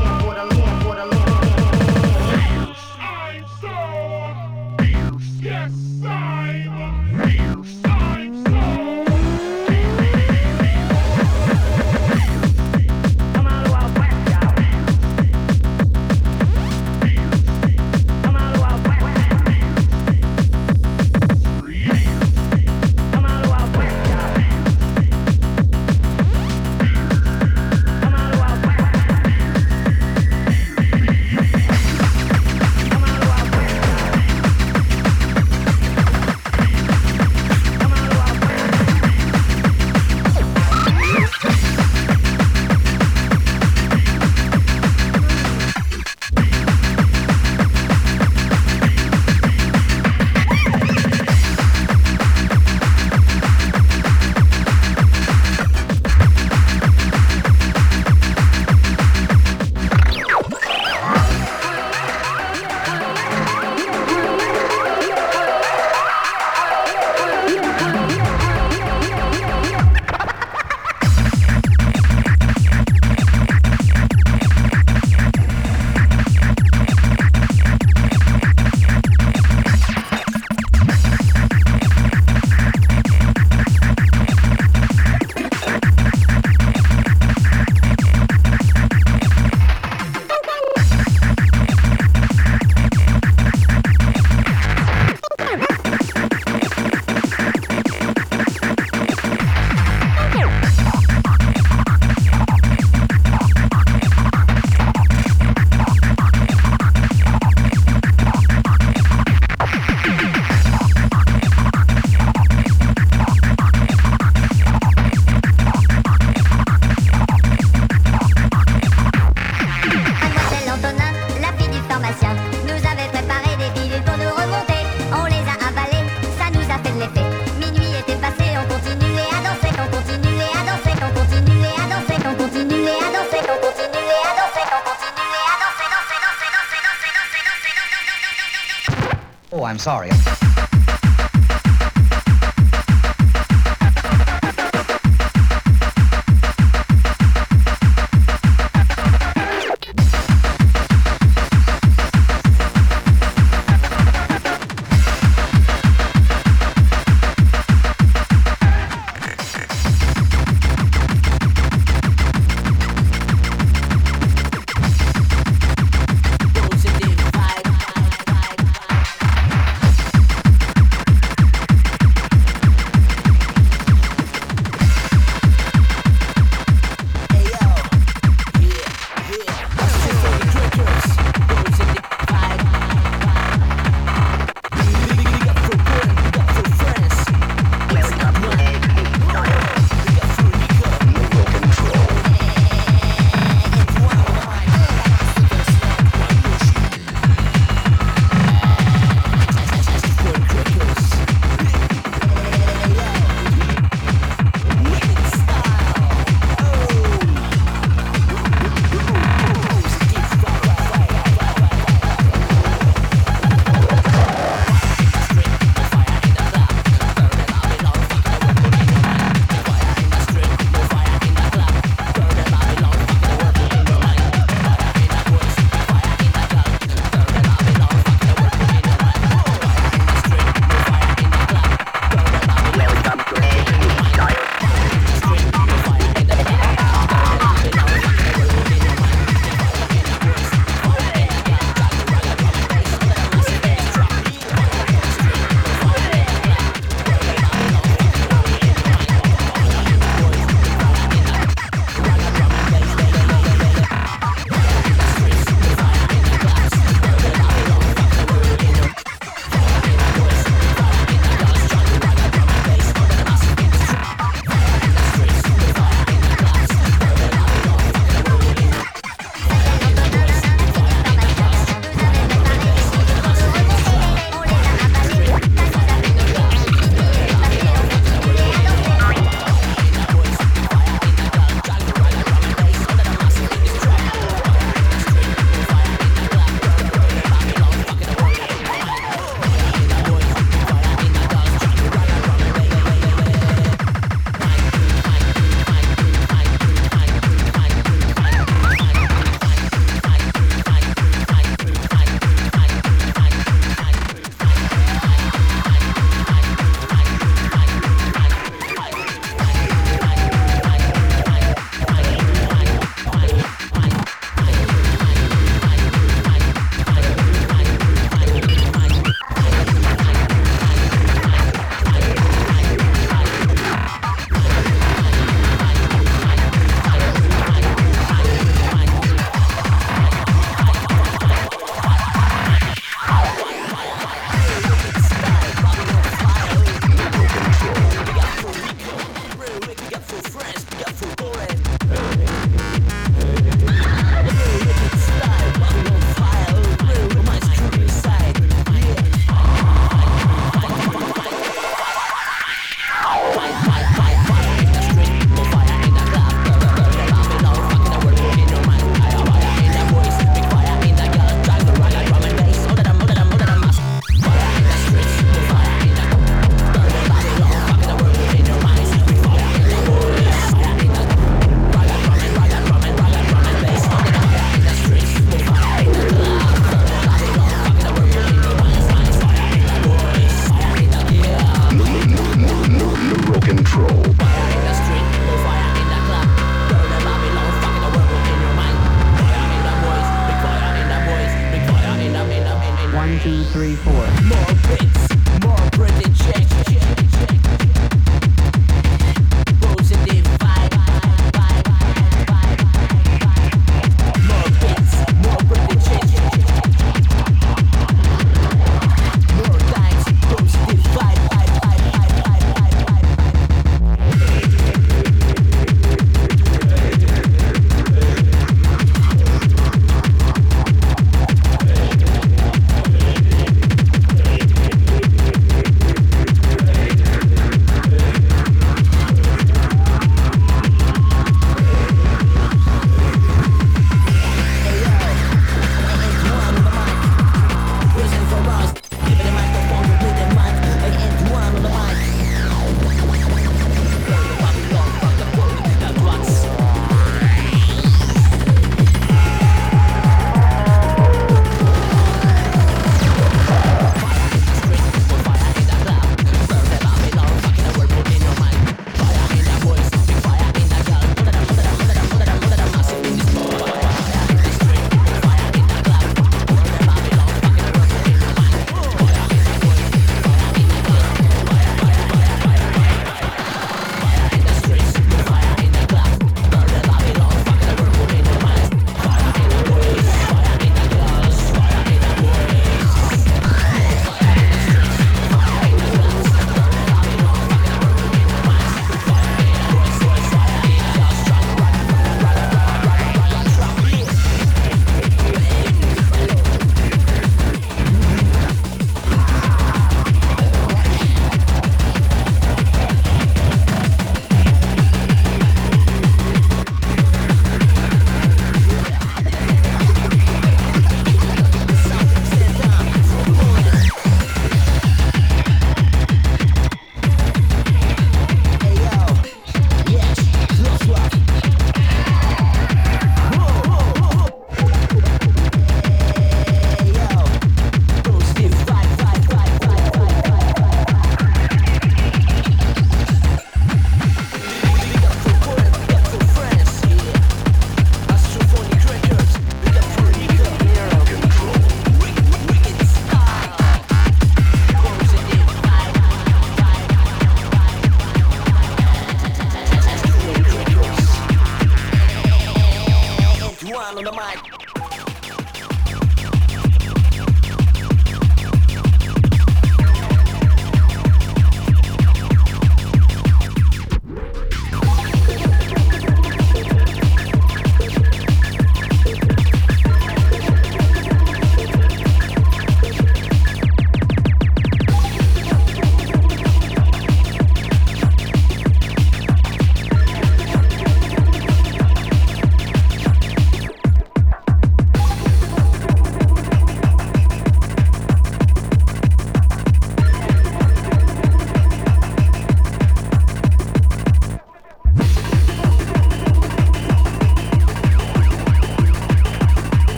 lawn, water, lawn, water, lawn.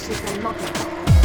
是在冒险。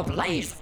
Your place.